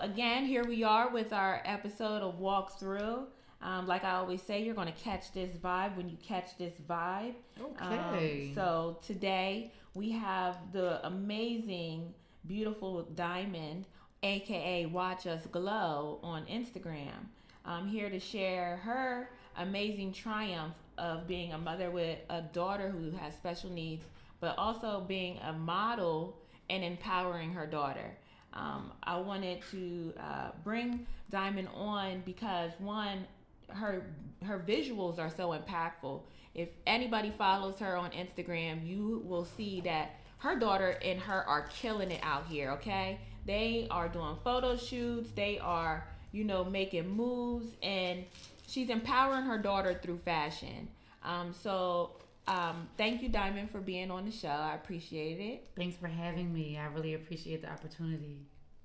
again, here we are with our episode of Walk Through. Um, like I always say, you're going to catch this vibe when you catch this vibe. Okay. Um, so today we have the amazing, beautiful Diamond, aka Watch Us Glow, on Instagram. I'm here to share her amazing triumph of being a mother with a daughter who has special needs, but also being a model and empowering her daughter. Um, I wanted to uh, bring Diamond on because one, her her visuals are so impactful. If anybody follows her on Instagram, you will see that her daughter and her are killing it out here. Okay, they are doing photo shoots. They are you know making moves, and she's empowering her daughter through fashion. Um, so um, thank you, Diamond, for being on the show. I appreciate it. Thanks for having me. I really appreciate the opportunity.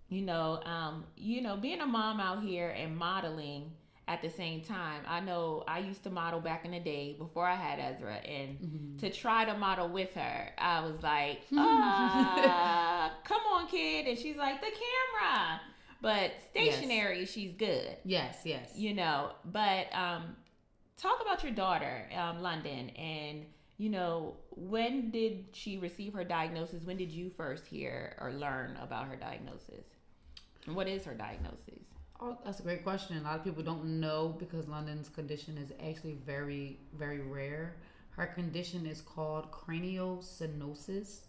You know, um, you know, being a mom out here and modeling at the same time. I know I used to model back in the day before I had Ezra, and Mm-hmm. to try to model with her, I was like, ah, "Come on, kid!" And she's like, "The camera," but stationary, she's good. Yes, yes. You know, but um, talk about your daughter, um, London, and you know, when did she receive her diagnosis? When did you first hear or learn about her diagnosis? And What is her diagnosis? Oh, that's a great question. A lot of people don't know because London's condition is actually very, very rare. Her condition is called craniosynostosis.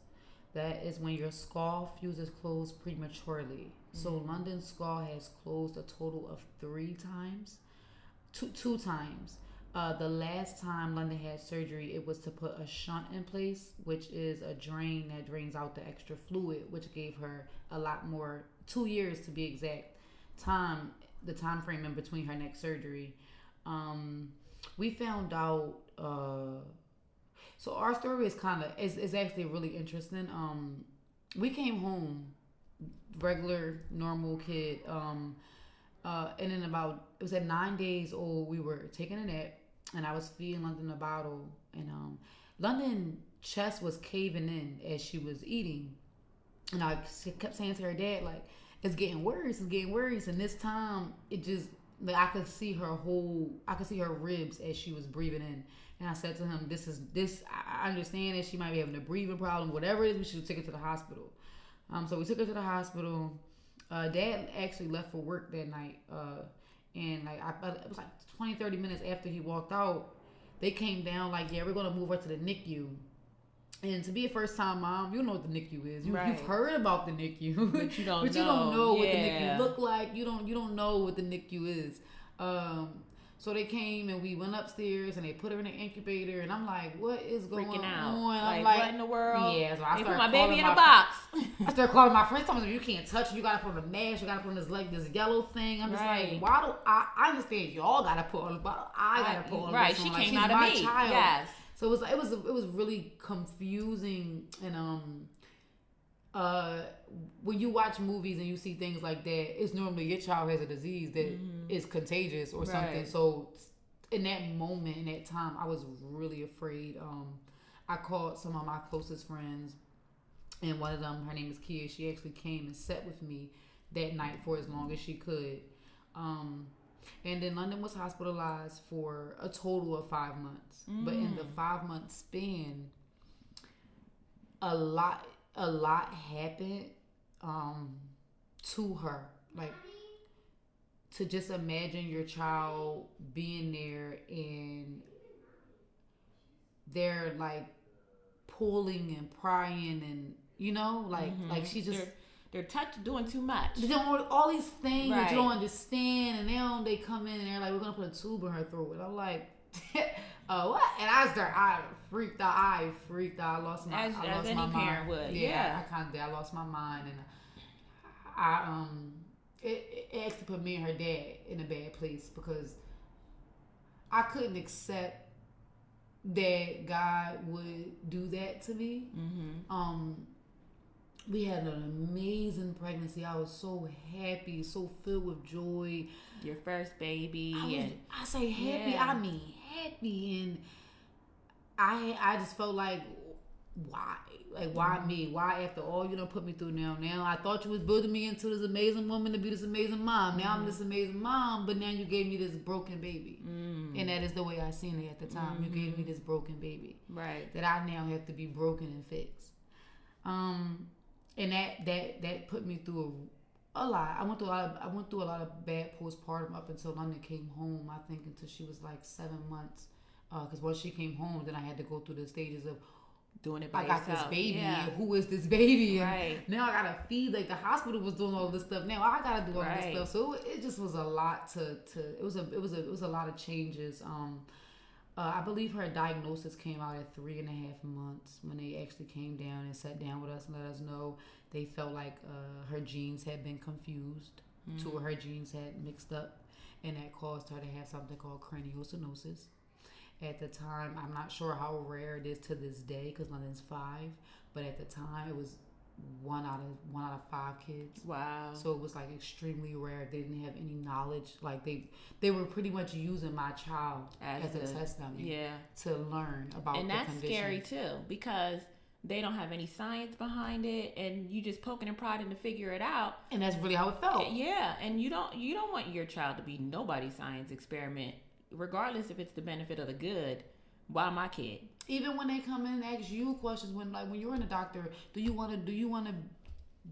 That is when your skull fuses closed prematurely. So London's skull has closed a total of three times, two two times. Uh, the last time London had surgery, it was to put a shunt in place, which is a drain that drains out the extra fluid, which gave her a lot more two years to be exact time the time frame in between her next surgery. Um we found out uh so our story is kind of is, is actually really interesting. Um we came home regular normal kid um uh and then about it was at nine days old we were taking a nap and i was feeding london a bottle and um london chest was caving in as she was eating and I kept saying to her dad, like, it's getting worse, it's getting worse. And this time, it just, like, I could see her whole, I could see her ribs as she was breathing in. And I said to him, this is, this, I understand that she might be having a breathing problem, whatever it is, we should take her to the hospital. Um, so we took her to the hospital. Uh, dad actually left for work that night. Uh, and like, I, it was like 20, 30 minutes after he walked out, they came down like, yeah, we're going to move her to the NICU. And to be a first time mom, you know what the NICU is. You, Right. You've heard about the NICU, But you don't but you don't know. know what the NICU look like. You don't you don't know what the NICU is. Um, so they came and we went upstairs and they put her in an incubator and I'm like, what is going Freaking out. on? Like, I'm like, what in the world? Yeah, so I they put my baby in a my- box. I started calling my friends, telling them you can't touch it. You gotta put on a mask. You gotta put on this like this yellow thing. I'm just Right. like, why do I? I understand y'all gotta put on, but I gotta put on. right. this She. Like, came she's out of my me. Child. Yes. So it was it was it was really confusing and um uh when you watch movies and you see things like that, it's normally your child has a disease that is contagious or something. Mm-hmm. Right. So in that moment, in that time, I was really afraid. Um I called some of my closest friends and one of them, her name is Kia, she actually came and sat with me that night for as long as she could. Um and then London was hospitalized for a total of five months. But in the five month span, a lot a lot happened um to her. Like to just imagine your child being there and they're like pulling and prying and you know, like like she just they're, they're touch doing too much. they don't want all these things that you don't understand, and now they come in and they're like, "We're gonna put a tube in her throat," and I'm like, "Oh what?" And I start, I freaked out. I freaked out. I lost my, As- I as lost any my parent mind. would, Yeah, yeah. I kind of did. I lost my mind, and I um, it, it actually put me and her dad in a bad place because I couldn't accept that God would do that to me. Mm-hmm. Um, we had an amazing pregnancy. I was so happy, so filled with joy. Your first baby I, was, and I say happy, Yeah. I mean happy, and I I just felt like why? Like why me? Why after all you don't put me through now? Now I thought you was building me into this amazing woman to be this amazing mom. Now I'm this amazing mom, but now you gave me this broken baby. Mm. And that is the way I seen it at the time. You gave me this broken baby Right. that I now have to be broken and fixed. Um, and that that that put me through a, lot. I went through a lot. Of, I went through a lot of bad postpartum up until London came home. I think until she was like seven months. Because once she came home, then I had to go through the stages of Doing it by I got this baby. Yeah. Who is this baby? And Right. Now I gotta feed. Like the hospital was doing all this stuff. Now I gotta do all Right. this stuff. So it, it just was a lot to to. It was a it was a it was a lot of changes. Um, uh, I believe her diagnosis came out at three and a half months when they actually came down and sat down with us and let us know they felt like uh, her genes had been confused. Two of her genes had mixed up, and that caused her to have something called craniosynostosis. At the time, I'm not sure how rare it is to this day because London's five, but at the time it was one out of one out of five kids. Wow. So it was like extremely rare. They didn't have any knowledge. Like they they were pretty much using my child as, As a a- test dummy yeah. to learn about and the that's condition. scary too because they don't have any science behind it and you just poking and prodding to figure it out And that's really how it felt. yeah and you don't you don't want your child to be nobody's science experiment regardless if it's the benefit of the good why my kid Even when they come in and ask you questions, when like when you're in a doctor, do you want to do you want to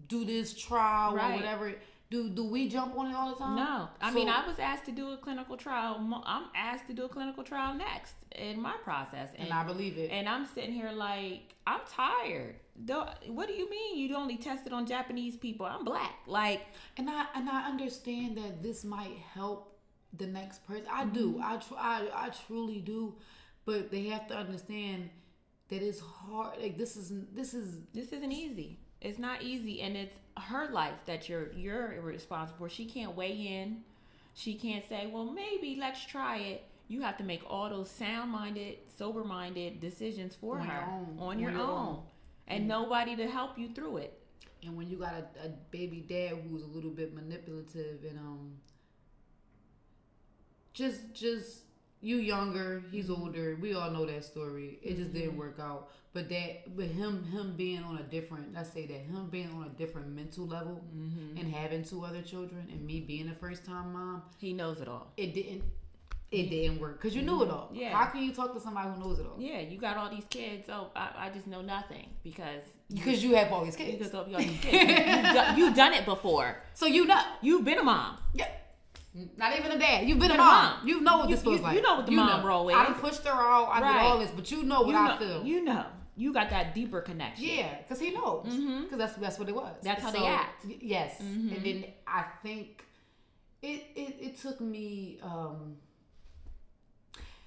do this trial or whatever? Do do we jump on it all the time? no i So- mean i was asked to do a clinical trial i'm asked to do a clinical trial next in my process and I believe it. And I'm sitting here like, I'm tired. Don't- What do you mean you only tested on Japanese people? I'm black. Like, And I and I understand that this might help the next person. I do. Mm-hmm. I, tr- I I truly do, but they have to understand that it's hard. Like this is this is this isn't easy. It's not easy, and it's her life that you're you're responsible for. She can't weigh in. She can't say, "Well, maybe let's try it." You have to make all those sound-minded, sober-minded decisions for On your her own. on On your, your own, own. and nobody to help you through it. and when you got a, a baby dad who's a little bit manipulative and um just just you younger he's mm-hmm. older we all know that story it just didn't mm-hmm. work out but that but him him being on a different let's say that him being on a different mental level mm-hmm. and having two other children and me being a first time mom He knows it all. it didn't it didn't work because you knew it all Yeah. how can you talk to somebody who knows it all Yeah, you got all these kids. Oh, I, I just know nothing because because you have all these kids because of all these kids. You, have done, you done it before. so you know You've been a mom. Yeah. Not even a dad. You've been, Been a mom. mom. You know what You- this feels you- like. you know what the mom know. role is. I done pushed her out. I Right. did all this, but you know what you I know, feel. You know. You got that deeper connection. yeah, because he knows. Because Mhm. that's that's what it was. That's how they act. Yes, Mhm. and then I think it it, it took me. um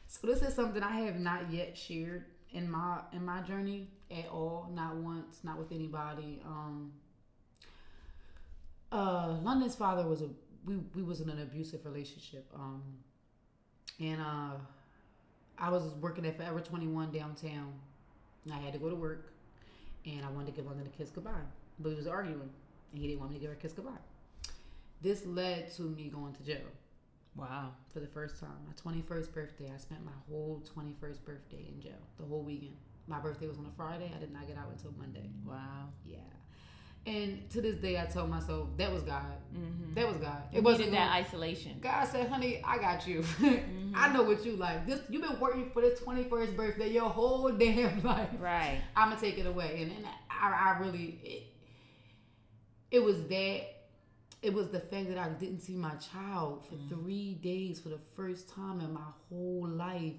So this is something I have not yet shared in my in my journey at all. Not once. Not with anybody. Um. Uh, London's father was a we we was in an abusive relationship. Um, and uh, I was working at Forever Twenty One downtown. I had to go to work, and I wanted to give London a kiss goodbye, but we was arguing, and he didn't want me to give her a kiss goodbye. This led to me going to jail Wow. for the first time. My twenty first birthday, I spent my whole twenty first birthday in jail, the whole weekend. My birthday was on a Friday. I did not get out until Monday. Wow. Yeah. And to this day, I told myself that was God. Mm-hmm. That was God. It It wasn't that isolation. God said, "Honey, I got you. Mm-hmm. I know what you like. This you've been working for this twenty first birthday your whole damn life. Right. I'm gonna take it away." And, and I, I really, it, it was that. It was the fact that I didn't see my child for Mm. three days for the first time in my whole life.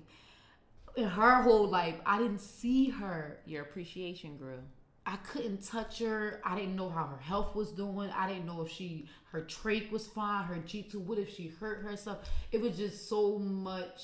In her whole life, I didn't see her. Your appreciation grew. I couldn't touch her. I didn't know how her health was doing. I didn't know if she her trach was fine, her G-tube. What if she hurt herself? It was just so much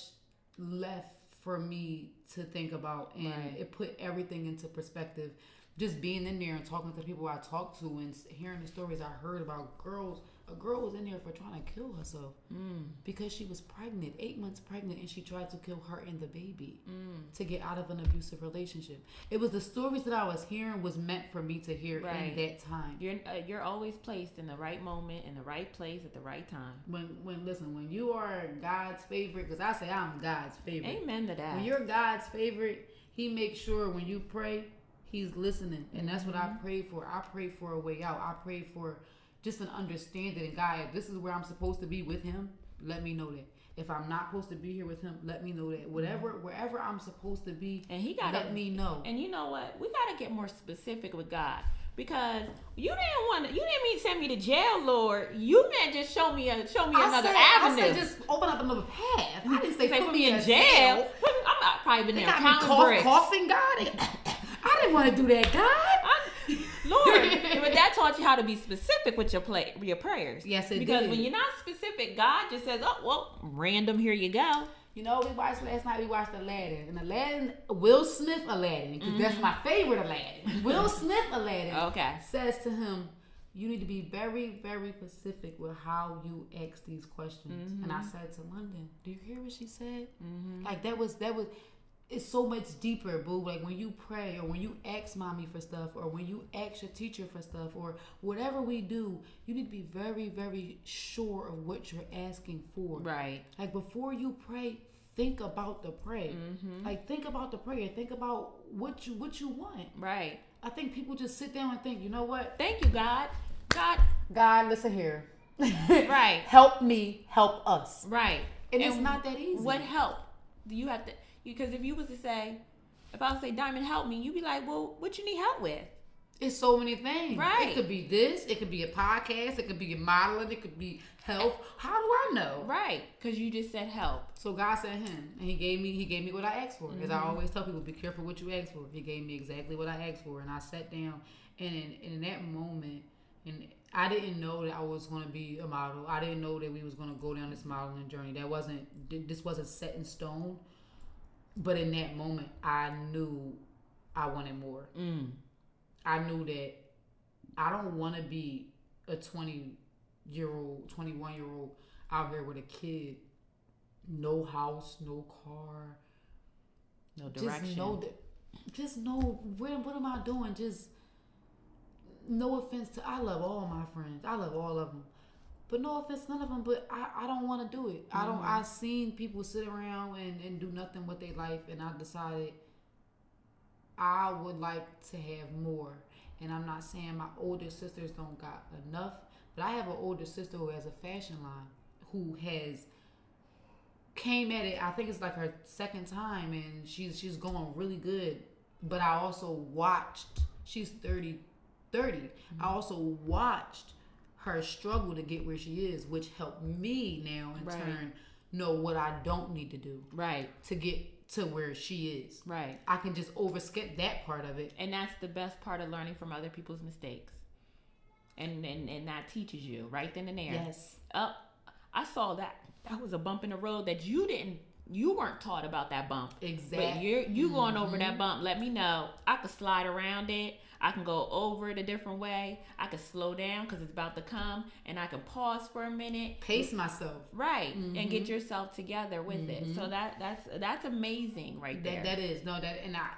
left for me to think about, and Right. it put everything into perspective. Just being in there and talking to the people I talked to and hearing the stories I heard about girls. A girl was in there for trying to kill herself Mm. because she was pregnant, eight months pregnant, and she tried to kill her and the baby Mm. to get out of an abusive relationship. It was the stories that I was hearing was meant for me to hear Right. in that time. You're uh, you're always placed in the right moment, in the right place, at the right time. When when listen, when you are God's favorite, because I say I'm God's favorite. Amen to that. When you're God's favorite, He makes sure when you pray, He's listening, and that's what I prayed for. I prayed for a way out. I prayed for just an understanding. And God, if this is where I'm supposed to be with Him. Let me know that. If I'm not supposed to be here with Him, let me know that. Whatever, wherever I'm supposed to be, And he got let me know. And you know what? We got to get more specific with God because you didn't want to. You didn't mean send me to jail, Lord. You meant just show me a show me I another said, avenue. I said just open up another path. I didn't say, Say, put, me in jail. jail. I'm not probably been They there got me cough, coughing, God. I didn't want to do that, God. Lord, but that taught you how to be specific with your play, your prayers. Yes, it because did. when you're not specific, God just says, "Oh, well, random. Here you go." You know, we watched last night. We watched Aladdin, and Aladdin, Will Smith Aladdin, because mm-hmm. that's my favorite Aladdin. Will Smith Aladdin Okay. says to him, "You need to be very, very specific with how you ask these questions." And I mm-hmm. said to London, "Do you hear what she said? Mm-hmm. Like that was that was." It's so much deeper, boo. Like when you pray, or when you ask mommy for stuff, or when you ask your teacher for stuff, or whatever we do, you need to be very, very sure of what you're asking for. Right. Like before you pray, think about the prayer. Mm-hmm. Like think about the prayer. Think about what you what you want. Right. I think people just sit down and think, you know what? Thank you, God. God. God, listen here. Right. Help me, help us. Right. And, it's not that easy. What help do you have to? Because if you was to say, if I was to say, Diamond, help me, you'd be like, well, what you need help with? It's so many things. Right. It could be this. It could be a podcast. It could be modeling. It could be health. How do I know? Right. Because you just said help. So God sent him, and He gave me. He gave me what I asked for. As I Mm-hmm. always tell people, be careful what you ask for. He gave me exactly what I asked for, and I sat down. And in, and in that moment, and I didn't know that I was going to be a model. I didn't know that we was going to go down this modeling journey. That wasn't. This wasn't set in stone. But in that moment, I knew I wanted more. Mm. I knew that I don't want to be a 20 year old, 21 year old out here with a kid, no house, no car. No direction. Just know that, just know where, what am I doing? Just, no offense to, I love all my friends. I love all of them. But no offense, none of them. But I, I don't want to do it. I don't. Mm-hmm. I've seen people sit around and, and do nothing with their life, and I decided I would like to have more. And I'm not saying my older sisters don't got enough, but I have an older sister who has a fashion line who has came at it. I think it's like her second time, and she's she's going really good. But I also watched. She's 30, 30. I mm-hmm. also watched her struggle to get where she is, which helped me now in Right. turn know what I don't need to do Right. to get to where she is. Right. I can just overskip that part of it. And that's the best part of learning from other people's mistakes. And and, and that teaches you right then and there. Yes. Up. I saw that. That was a bump in the road that you didn't. You weren't taught about that bump. Exactly. But you're you going over that mm-hmm. bump. Let me know. I could slide around it. I can go over it a different way. I can slow down because it's about to come, and I can pause for a minute. Pace myself. Right, and get mm-hmm. yourself together with it. So mm-hmm. that that's that's amazing right there. That that is no that and I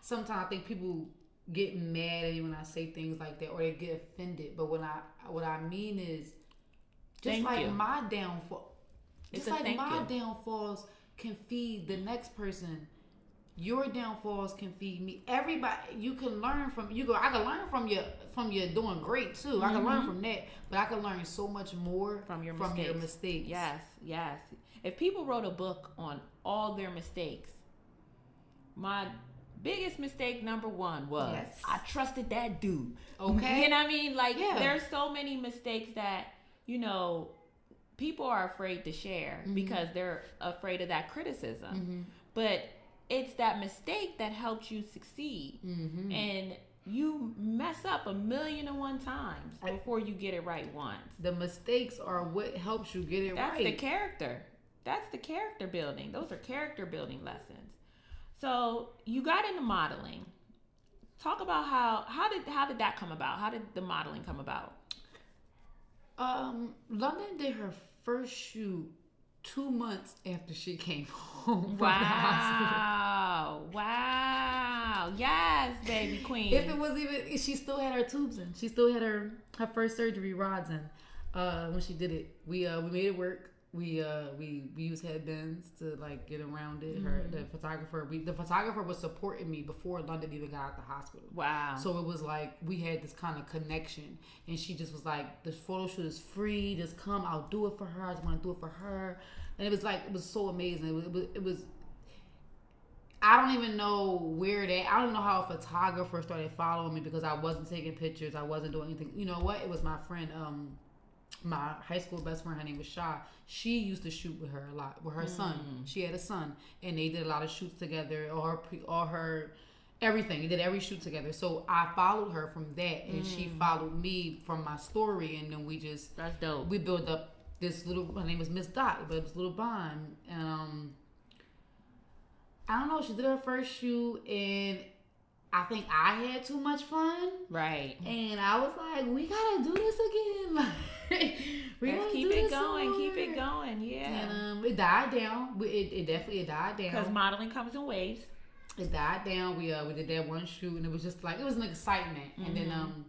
sometimes I think people get mad at me when I say things like that or they get offended. But what I what I mean is just Thank like you. my downfall It's just like my you. downfalls can feed the next person. Your downfalls can feed me. Everybody, you can learn from. You go. I can learn from you from you doing great too. I can learn from that, but I can learn so much more Mm-hmm. From your from your mistakes. mistakes. Yes, yes. If people wrote a book on all their mistakes, my biggest mistake number one was Yes. I trusted that dude. Okay. You know what I mean? Like Yeah. there's so many mistakes that, you know, people are afraid to share Mm-hmm. because they're afraid of that criticism. But it's that mistake that helps you succeed. Mm-hmm. And you mess up a million and one times before you get it right once. The mistakes are what helps you get it That's right. That's the character. That's the character building. Those are character building lessons. So you got into modeling. Talk about how how did how did that come about? How did the modeling come about? Um, London did her first shoot two months after she came home from the hospital. Wow! Wow! Yes, baby queen. If it was even, she still had her tubes in. She still had her her first surgery rods in. Uh, when she did it, we uh we made it work. We uh we we use headbands to like get around it. Her Mm-hmm. the photographer we the photographer was supporting me before London even got out the hospital. Wow. So it was like we had this kind of connection, and she just was like, "This photo shoot is free. Just come. I'll do it for her. I just want to do it for her." And it was like it was so amazing. It was it was. It was I don't even know where that. I don't even know how a photographer started following me because I wasn't taking pictures. I wasn't doing anything. You know what? It was my friend, um, my high school best friend. Her name was Shaw. She used to shoot with her a lot with her son. She had a son, and they did a lot of shoots together. Or her, pre- or her, everything. They did every shoot together. So I followed her from that, and she followed me from my story, and then we just That's dope. we built up this little. Her name was Miss Dot, but this little bond, and um, I don't know. She did her first shoot, and I think I had too much fun, Right. and I was like, "We gotta do this again. We Let's keep it going. Keep it going. Yeah. And um, it died down. We- It, it definitely it died down. Because modeling comes in waves. It died down. We uh we did that one shoot, and it was just like it was an excitement. And then um.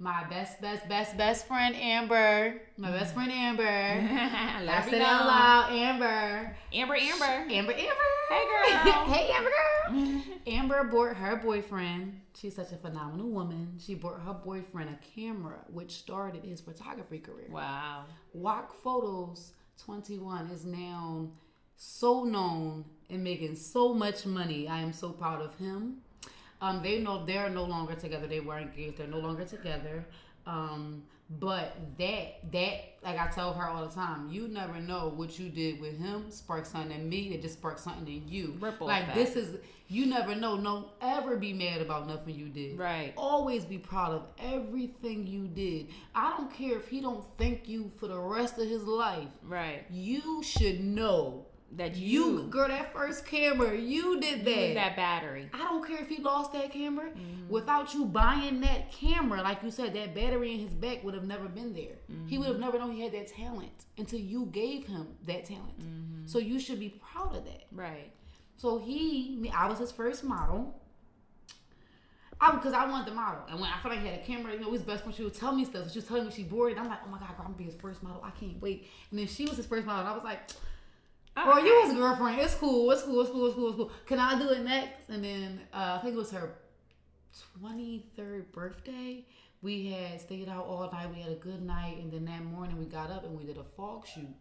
My best, best, best, best friend Amber. My best friend Amber. I said out loud, Amber. Amber, Amber. Amber, Amber. Hey, girl. hey, Amber girl. Amber bought her boyfriend. She's such a phenomenal woman. She bought her boyfriend a camera, which started his photography career. wow. Walk Photos 21 is now so known and making so much money. I am so proud of him. Um, they know they're no longer together. They were engaged. They're no longer together. Um, but that that like I tell her all the time, you never know what you did with him spark something in me. It just sparked something in you. Ripple like effect. this is you never know. No, ever be mad about nothing you did. Right. Always be proud of everything you did. I don't care if he don't thank you for the rest of his life. Right. You should know That you, you, girl, that first camera, you did that. use that battery. I don't care if he lost that camera. Mm-hmm. Without you buying that camera, like you said, that battery in his back would have never been there. He would have Mm-hmm. never known he had that talent until you gave him that talent. Mm-hmm. So you should be proud of that. Right. So he, me, I was his first model. I because I wanted the model, and when I felt like he had a camera, you know, his best friend, she would tell me stuff. She was telling me she bored, and I'm like, oh my god, girl, I'm gonna be his first model. I can't wait. And then she was his first model, and I was like, Girl, you was a girlfriend. It's cool. It's cool. It's cool. It's cool. It's cool. Can I do it next? And then uh, I think it was her 23rd birthday. We had stayed out all night. We had a good night. And then that morning we got up and we did a fog shoot.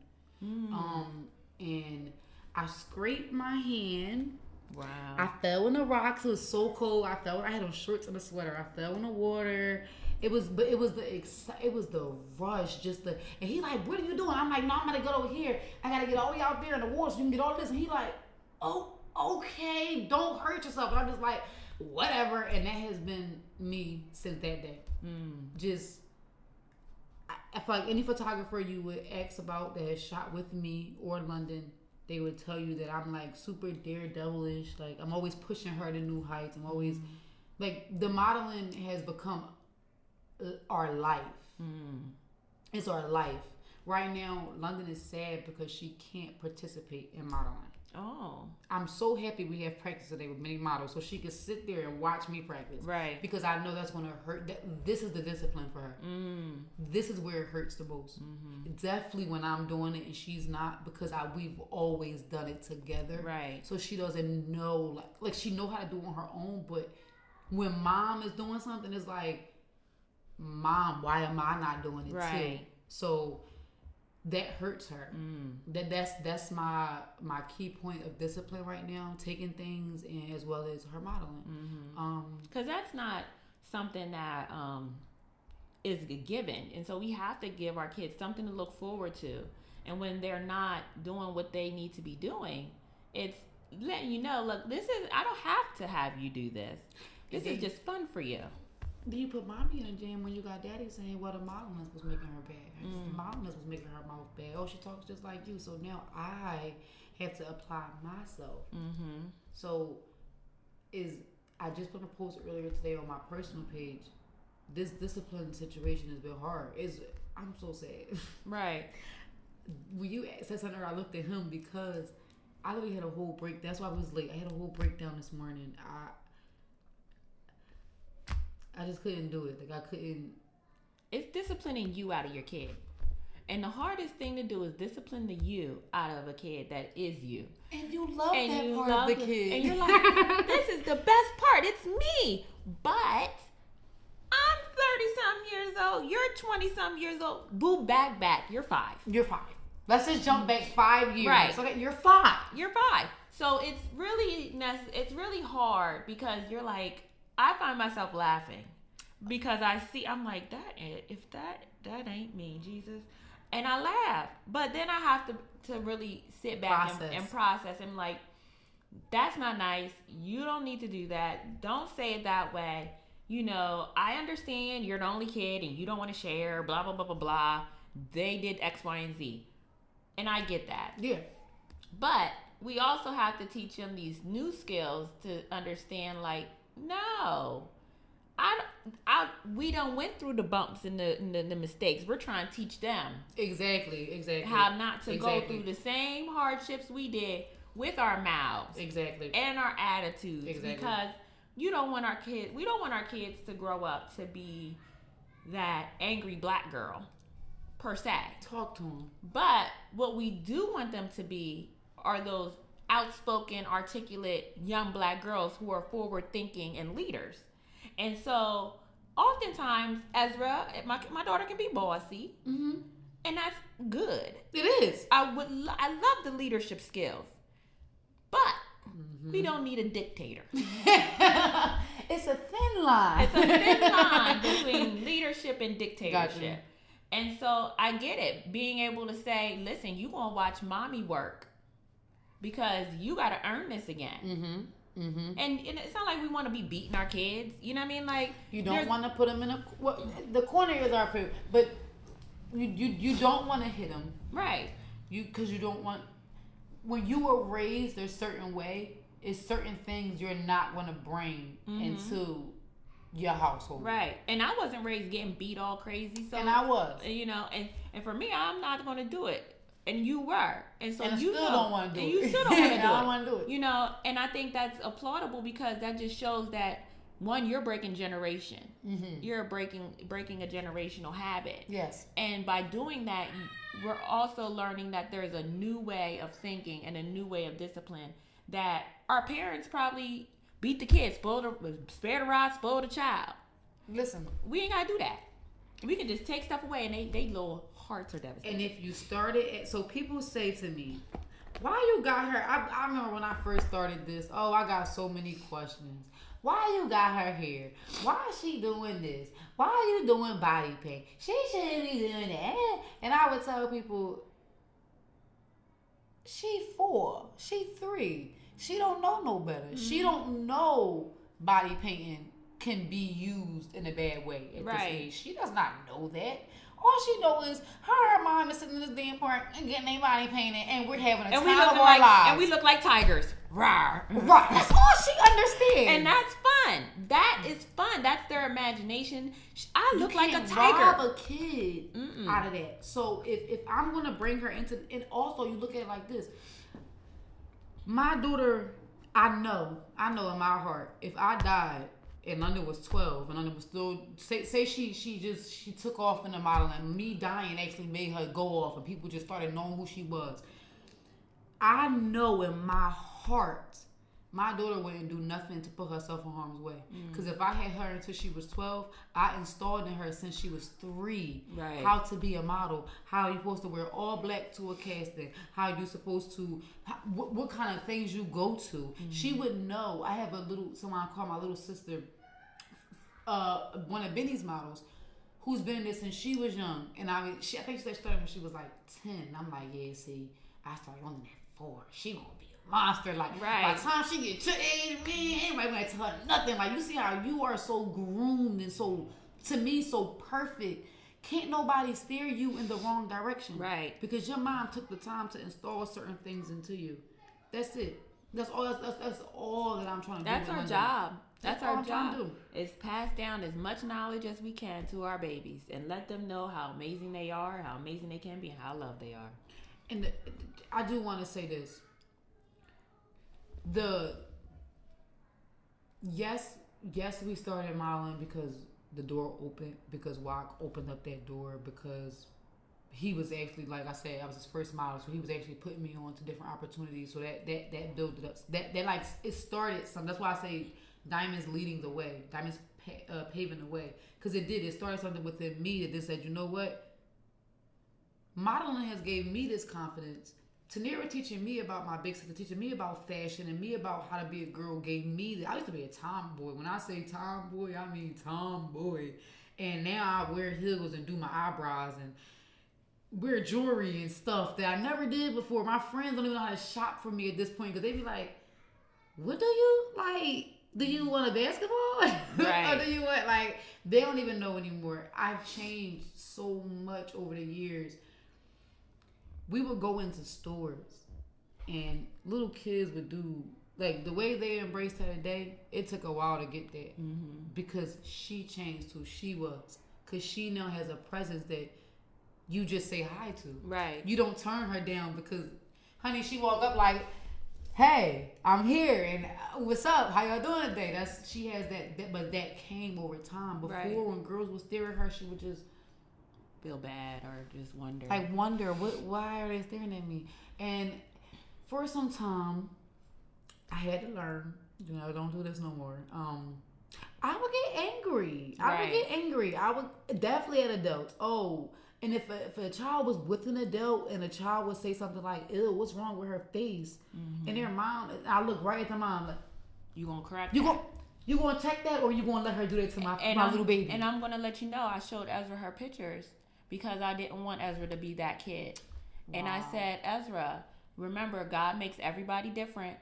Mm. Um, and I scraped my hand. Wow. I fell in the rocks. It was so cold. I fell. I had on shorts and a sweater. I fell in the water. It was, but it was the exci- it was the rush, just the. And he like, what are you doing? I'm like, no, I'm gonna go over here. I gotta get all the way out there in the water so you can get all this. And he like, oh, okay, don't hurt yourself. And I'm just like, whatever. And that has been me since that day. Mm. Just, I, I feel like any photographer you would ask about that has shot with me or London, they would tell you that I'm like super daredevilish. Like I'm always pushing her to new heights. I'm always like the modeling has become our life. Mm. It's our life. Right now, London is sad because she can't participate in modeling. Oh. I'm so happy we have practice today with many models, so she can sit there and watch me practice. Right. Because I know that's going to hurt. That, this is the discipline for her. Mm. This is where it hurts the most. Mm-hmm. Definitely when I'm doing it and she's not, because I we've always done it together. Right. So she doesn't know like like she know how to do it on her own, but when mom is doing something, it's like, mom, why am I not doing it too? So that hurts her. Mm. That that's that's my my key point of discipline right now, taking things and as well as her modeling. Mm-hmm. Um, Because that's not something that um, is given. And so we have to give our kids something to look forward to. And when they're not doing what they need to be doing, it's letting you know, look, this is, I don't have to have you do this. This is just fun for you. Do you put mommy in a jam when you got daddy saying what well, the modeling was making her bad? Mm. The modeling was making her mouth bad. Oh, she talks just like you. So now I have to apply myself. Mm-hmm. So is I just put a post earlier today on my personal page. This discipline situation has been hard. Is I'm so sad. Right. when you said something, I looked at him because I literally had a whole break. That's why I was late. I had a whole breakdown this morning. I I just couldn't do it. Like I couldn't. It's disciplining you out of your kid. And the hardest thing to do is discipline the you out of a kid that is you. And you love and that you part love of the it. kid. And you're like, this is the best part. It's me. But I'm 30 some years old. You're 20 some years old. Boo, back, back. You're five. you're five. Let's just jump back five years. Right. Okay, you're five. You're five. So it's really nece- it's really hard because you're like I find myself laughing because I see I'm like that if that that ain't me Jesus. And I laugh but then I have to to really sit back and, Process. and process. and like that's not nice. You don't need to do that. Don't say it that way. You know I understand you're the only kid and you don't want to share blah blah blah blah blah. They did X Y and Z. And I get that. Yeah. but we also have to teach them these new skills to understand like, no. I, I we don't went through the bumps and the, and the the mistakes. We're trying to teach them Exactly. Exactly. how not to go through the same hardships we did with our mouths Exactly. and our attitudes Exactly. because you don't want our kids we don't want our kids to grow up to be that angry black girl per se. Talk to him. But what we do want them to be are those outspoken, articulate young black girls who are forward thinking and leaders. And so, oftentimes, Ezra, my, my daughter can be bossy, Mm-hmm. and that's good. It is. I would, lo- I love the leadership skills, but Mm-hmm. we don't need a dictator. it's a thin line. It's a thin line between leadership and dictatorship. Gotcha. And so I get it. Being able to say, listen, you gonna watch mommy work because you gotta earn this again. Mm-hmm. Mm-hmm. And, and it's not like we want to be beating our kids. You know what I mean? Like You don't want to put them in a well, the corner is our favorite, but you you, you don't want to hit them. right. You because you don't want when you were raised a certain way. It's certain things you're not going to bring Mhm. into your household. Right. And I wasn't raised getting beat all crazy. So And I was. you know, and and for me, I'm not gonna do it. And you were, and so and you still know, don't want to do and it. you still don't want to do it. don't want to do it. You know, and I think that's applaudable because that just shows that one, you're breaking generation. Mm-hmm. You're breaking breaking a generational habit, Yes. and by doing that, we're also learning that there's a new way of thinking and a new way of discipline that our parents probably beat the kids, spoil the spare the rod, spoil the child. Listen, We ain't gotta do that. We can just take stuff away, and they they little hearts are devastated. And if you started, at, so people say to me, "Why you got her?" I, I remember when I first started this. Oh, I got so many questions. Why you got her here? Why is she doing this? Why are you doing body paint? She shouldn't be doing that. And I would tell people, she four, she three. She don't know no better. She mm-hmm. don't know body painting can be used in a bad way at Right. this age. She does not know that. All she knows is her and her mom is sitting in this damn park and getting their body painted, and we're having a and time we look of our like lives. and we look like tigers. Rawr. right. That's all she understands. And that's fun. That is fun. That's their imagination. I look like a tiger. rob a kid Mm-mm. out of that. So if if I'm gonna bring her into, and also you look at it like this, my daughter, I know, I know in my heart, if I died and London was 12 and London was still say say she she just she took off in the modeling, me dying actually made her go off and people just started knowing who she was. I know in my heart, my daughter wouldn't do nothing to put herself in harm's way. Mm. Because if I had her until she was 12, I installed in her since she was three Right. how to be a model, how you're supposed to wear all black to a casting, how you're supposed to, what, what kind of things you go to. She Mm-hmm. would know. I have a little, someone I call my little sister, uh, one of Benny's models. Who's been in this since she was young, and I mean, she, I think she started when she was like ten. I'm like, yeah, see, I started on at four. She gonna be a monster. Like by the time she get to age, man, anybody gonna tell her nothing. Like you see how you are so groomed and so to me so perfect. Can't nobody steer you in the wrong direction. Right. Because your mom took the time to install certain things into you. That's it. That's all. That's, that's, that's all that I'm trying to do. That's with our job. That's, That's our job. Is pass down as much knowledge as we can to our babies and let them know how amazing they are, how amazing they can be, and how loved they are. And the, I do want to say this. The yes, yes, we started modeling because the door opened because Walk opened up that door because he was actually like I said, I was his first model, so he was actually putting me on to different opportunities. So that that that built it up. That that like it started some. That's why I say diamonds leading the way, diamonds pa- uh, paving the way, because it did. It started something within me that just said, you know what, modeling has gave me this confidence. Tanira teaching me about my big sister, teaching me about fashion and me about how to be a girl gave me. The, I used to be a tomboy. When I say tomboy, I mean tomboy. And now I wear heels and do my eyebrows and wear jewelry and stuff that I never did before. My friends don't even know how to shop for me at this point because they be like, "What do you like? Do you want a basketball? Right. or do you want like?" They don't even know anymore. I've changed so much over the years. We would go into stores, and little kids would do like the way they embraced her today. It took a while to get there Mm-hmm. because she changed who she was. Because she now has a presence that you just say hi to. Right. You don't turn her down because, honey, she walk up like, "Hey, I'm here, and uh, what's up? How y'all doing today?" That's she has that, that but that came over time. Before, Right. when girls would stare at her, she would just Feel bad or just wonder. like wonder what why are they staring at me and for some time i had to learn you know don't do this no more um i would get angry i would get angry i would definitely at adults oh and if a, if a child was with an adult and a child would say something like ew what's wrong with her face Mm-hmm. and their mom i look right at the mom like you gonna crack? you that. going you gonna check that or you gonna let her do that to my, and my I'm, little baby And I'm gonna let you know I showed Ezra her pictures because I didn't want Ezra to be that kid. And I said, Ezra, remember God makes everybody different.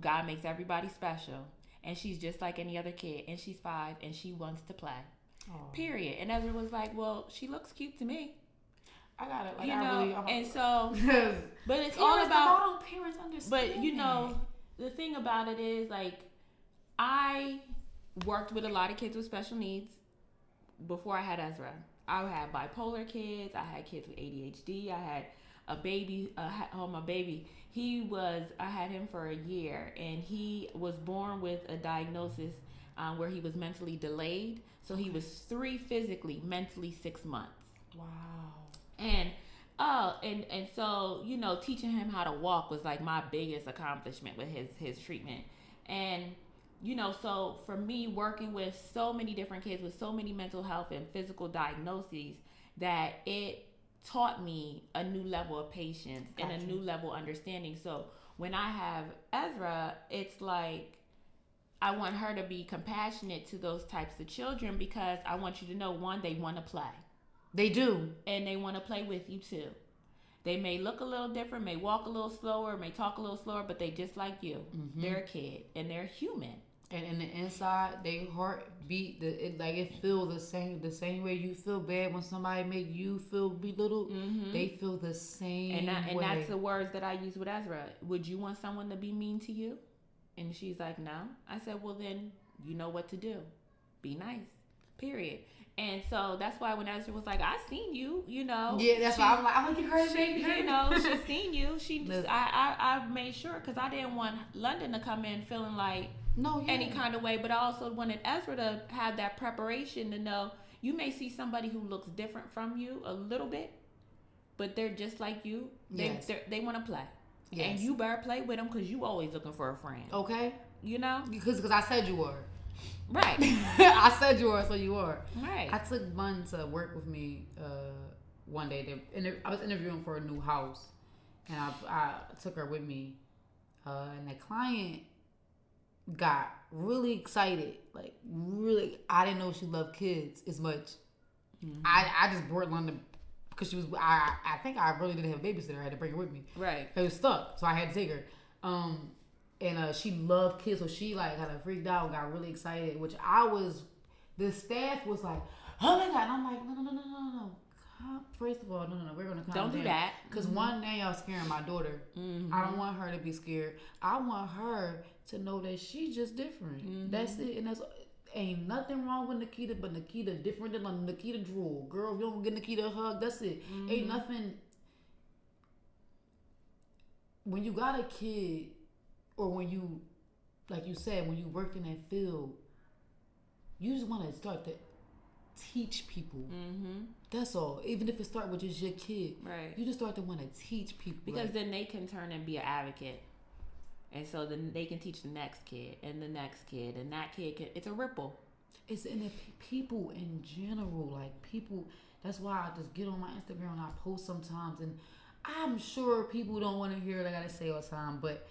God makes everybody special. And she's just like any other kid. And she's five and she wants to play. Aw. Period. And Ezra was like, Well, she looks cute to me. i got it like you i know, really I'm, and so but it's all about parents understand But you know, the thing about it is like I worked with a lot of kids with special needs before I had Ezra. I had bipolar kids. I had kids with ADHD. I had a baby. Uh, oh, my baby. He was. I had him for a year, and he was born with a diagnosis um, where he was mentally delayed. So he was three physically, mentally six months. Wow. and oh and and so you know teaching him how to walk was like my biggest accomplishment with his his treatment. And you know so for me working with so many different kids with so many mental health and physical diagnoses that it taught me a new level of patience and a new level of understanding. So when i have ezra it's like I want her to be compassionate to those types of children because I want you to know one, they want to play They do. and they want to play with you too. They may look a little different, may walk a little slower, may talk a little slower, but they just like you. Mhm. They're a kid and they're human. And in the inside, they heartbeat the it like it feel the same the same way you feel bad when somebody make you feel belittled. Mm-hmm. They feel the same and that, and way. that's the words that I use with Ezra. Would you want someone to be mean to you? And she's like, no. I said, well then you know what to do. Be nice. Period. And so that's why when Ezra was like, I seen you, you know. yeah, that's she- why I'm like, I'm like, you heard she, you know, she seen you. She, Look. I, I, I made sure because I didn't want London to come in feeling like no, yeah. any kind of way, but I also wanted Ezra to have that preparation to know you may see somebody who looks different from you a little bit, but they're just like you. They Yes. they want to play, and you better play with them because you always looking for a friend. okay? You know, Because because I said you were. right, I said you were, so you were. right. I took one to work with me uh, one day. They, I was interviewing for a new house, and I, I took her with me. Uh, and the client got really excited, like really. I didn't know she loved kids as much. Mhm. I, I just brought London because she was. I I think I really didn't have a babysitter. I had to bring her with me. right. It was stuck, so I had to take her. Um, and uh, she loved kids, so she like kind of freaked out, got really excited. Which I was, the staff was like, "Oh my god!" And I'm like, "No, no, no, no, no, no. First of all, no, no, no. We're gonna calm Don't do that. Cause one, now y'all scaring my daughter. Mhm. I don't want her to be scared. I want her to know that she's just different. Mhm. That's it, and that's ain't nothing wrong with Nikita, but Nikita different than like Nikita drool. Girl, if you don't get Nikita a hug, that's it. Ain't Mhm. nothing. When you got a kid, or when you, like you said, when you worked in that field, you just want to start to teach people. Mm-hmm. That's all. Even if it start with just your kid, Right. you just start to want to teach people. Because like, then they can turn and be an advocate. And so then they can teach the next kid and the next kid and that kid can it's a ripple. it's in the pe- people in general. Like people. That's why I just get on my Instagram and I post sometimes, and I'm sure people don't want to hear what I gotta say all the time, but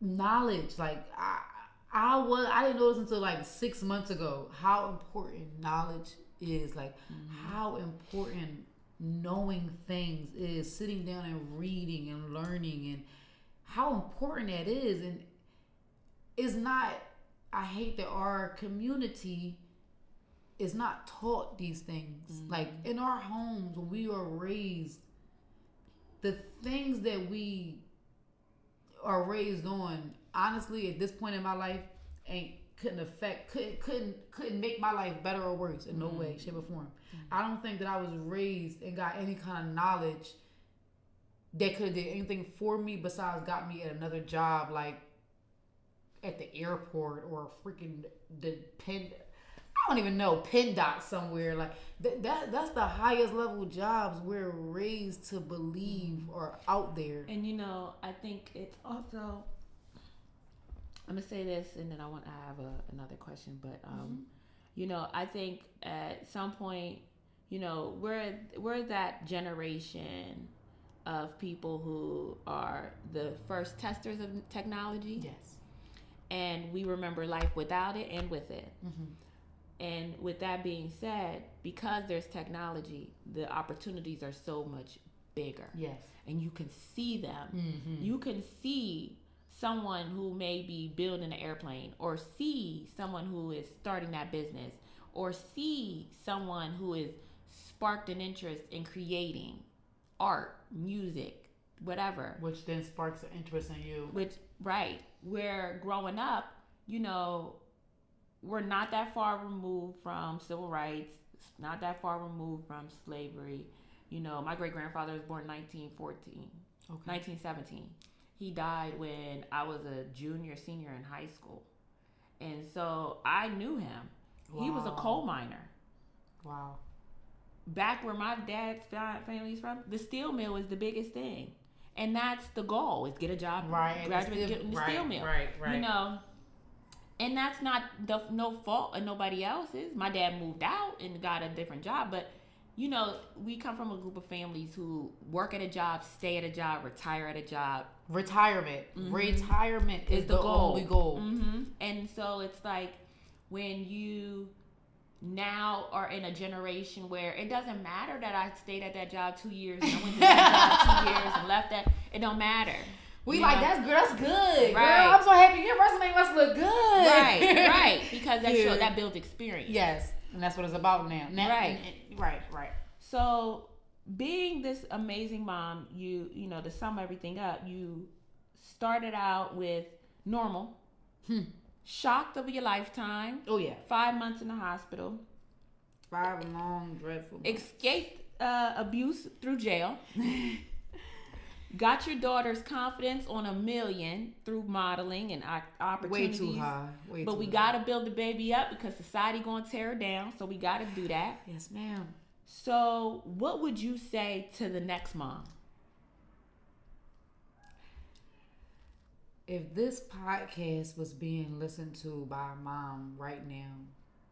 knowledge, like I. I was I didn't notice until like six months ago how important knowledge is like mm-hmm. how important knowing things is sitting down and reading and learning and how important that is. And it's not I hate that our community is not taught these things. Mm-hmm. Like in our homes when we are raised the things that we are raised on honestly at this point in my life ain't couldn't affect couldn't couldn't couldn't make my life better or worse in no mm-hmm. way shape or form i don't think that i was raised and got any kind of knowledge that could have did anything for me besides got me at another job like at the airport or freaking the pen I don't even know PennDOT somewhere like that, that that's the highest level jobs we're raised to believe are out there And you know, I think it's also. I'm gonna say this, and then I want to have a, another question. But um, you know, I think at some point, you know, we're we're that generation of people who are the first testers of technology, yes. And we remember life without it and with it. hmm And with that being said, because there's technology, the opportunities are so much bigger, yes. And you can see them. Mm-hmm. you can see someone who may be building an airplane or see someone who is starting that business or see someone who is sparked an interest in creating art music whatever. Which then sparks an interest in you. Which right where growing up you know we're not that far removed from civil rights not that far removed from slavery. You know my great grandfather was born in 1914 okay. 1917. He died when I was a junior, senior in high school. And so I knew him. He was a coal miner. wow Back where my dad's fa- family's from, the steel mill is the biggest thing. And that's the goal is get a job, right graduate, get in the right, steel mill. right right You know, and that's not the no fault of nobody else's. My dad moved out and got a different job, but you know, we come from a group of families who work at a job, stay at a job, retire at a job, retirement Mhm. retirement is, is the, the goal. only goal hmm And so it's like when you now are in a generation where it doesn't matter that I stayed at that job two years and I went to that job two years and left that. It don't matter. we You like know? that's good that's good Right. girl i'm so happy your resume must look good Right, right. Because that Yeah. show that builds experience. yes and that's what it's about now, now Right. right right. So being this amazing mom, you you know, to sum everything up, you started out with normal, Hmm. shocked of your lifetime, oh yeah. Five months in the hospital, five long dreadful months. escaped uh, abuse through jail, got your daughter's confidence on a million through modeling and op- way opportunities. too high way But too we got to build the baby up because society gonna tear her down. So we got to do that. yes ma'am So what would you say to the next mom? if this podcast was being listened to by a mom right now,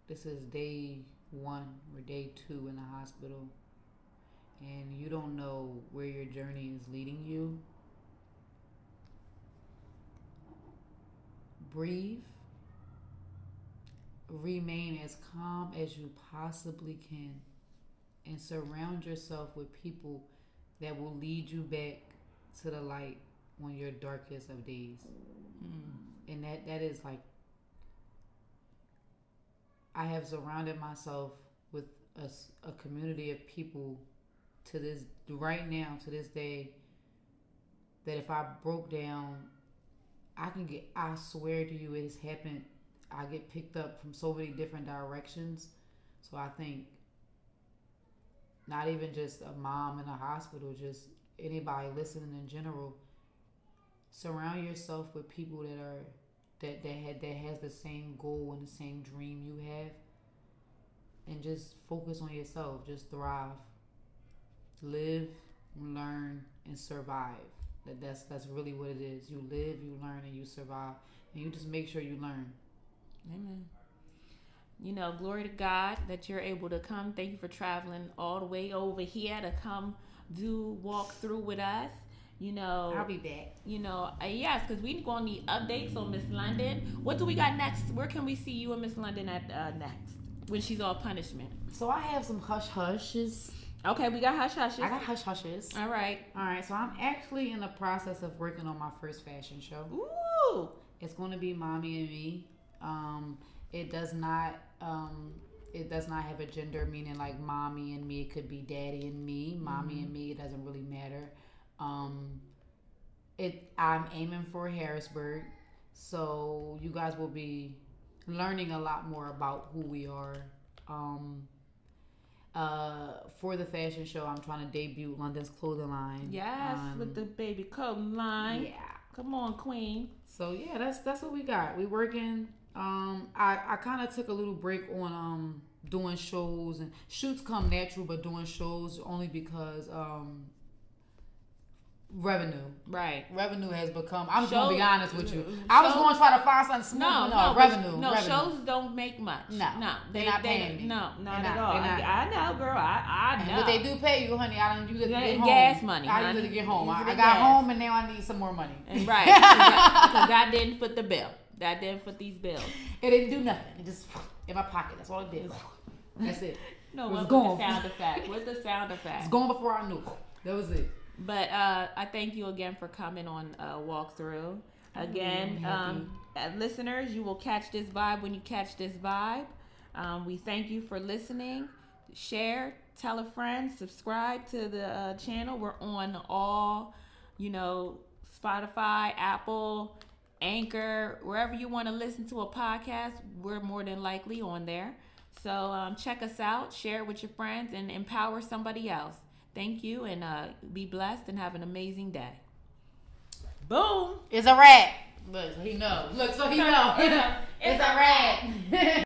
this is day one or day two in the hospital, and you don't know where your journey is leading you, breathe, remain as calm as you possibly can, and surround yourself with people that will lead you back to the light on your darkest of days. Hmm. And that that is like I have surrounded myself with a community of people to this right now to this day that if I broke down I can get I swear to you it has happened I get picked up from so many different directions so I think not even just a mom in a hospital just anybody listening in general surround yourself with people that are that that had that has the same goal and the same dream you have and just focus on yourself. Just thrive, live, learn, and survive. That that's that's really what it is. You live, you learn, and you survive, and you just make sure you learn. Amen. You know, glory to God that you're able to come. Thank you for traveling all the way over here to come do walk through with us. You know, I'll be back. you know, uh, yes, because we gonna need updates on Miss London. What do we got next? Where can we see you and Miss London at uh, next when she's all punishment? So I have some hush hushes. Okay, we got hush hushes. I got hush hushes. All right. All right, so I'm actually in the process of working on my first fashion show. Ooh. It's going to be mommy and me. Um, it does not. Um, it does not have a gender meaning like mommy and me. It could be daddy and me, mommy and me. It doesn't really matter. Um, it. I'm aiming for Harrisburg, so you guys will be learning a lot more about who we are. Um, uh, for the fashion show, I'm trying to debut London's clothing line. Yes, Um, with the baby coat line. yeah. Come on, Queen. So yeah, that's that's what we got. We working. Um, I I kind of took a little break on um doing shows and shoots come natural, but doing shows only because um revenue Right. revenue has become. I'm just gonna be honest with you. Mm-hmm. I was going to try to find something smooth. No, no, no, revenue. No, revenue. shows don't make much. No, no, they're not paying me. No, not They're at all. they're I, I know, girl. I, I And know. what they do pay you, honey, I don't use it to get home. gas money, I use it to get home. I, I got gas. home and now I need some more money. And right, because that didn't foot the bill. That didn't foot these bills. It didn't do nothing. It just in my pocket. That's all it did. That's it. No, It was gone. the sound effect? What's the sound effect? It's gone before I knew. That was it. But uh, I thank you again for coming on uh, Walkthrough. Again, um, uh, listeners, you will catch this vibe when you catch this vibe. Um, we thank you for listening. Share, tell a friend, subscribe to the uh, channel. We're on all, you know, Spotify, Apple, Anchor, wherever you want to listen to a podcast. We're more than likely on there. So um, check us out, share it with your friends, and empower somebody else. Thank you, and uh, be blessed and have an amazing day. Boom. It's a rat. Look, so he knows. Look, so he knows. It's a- it's a rat.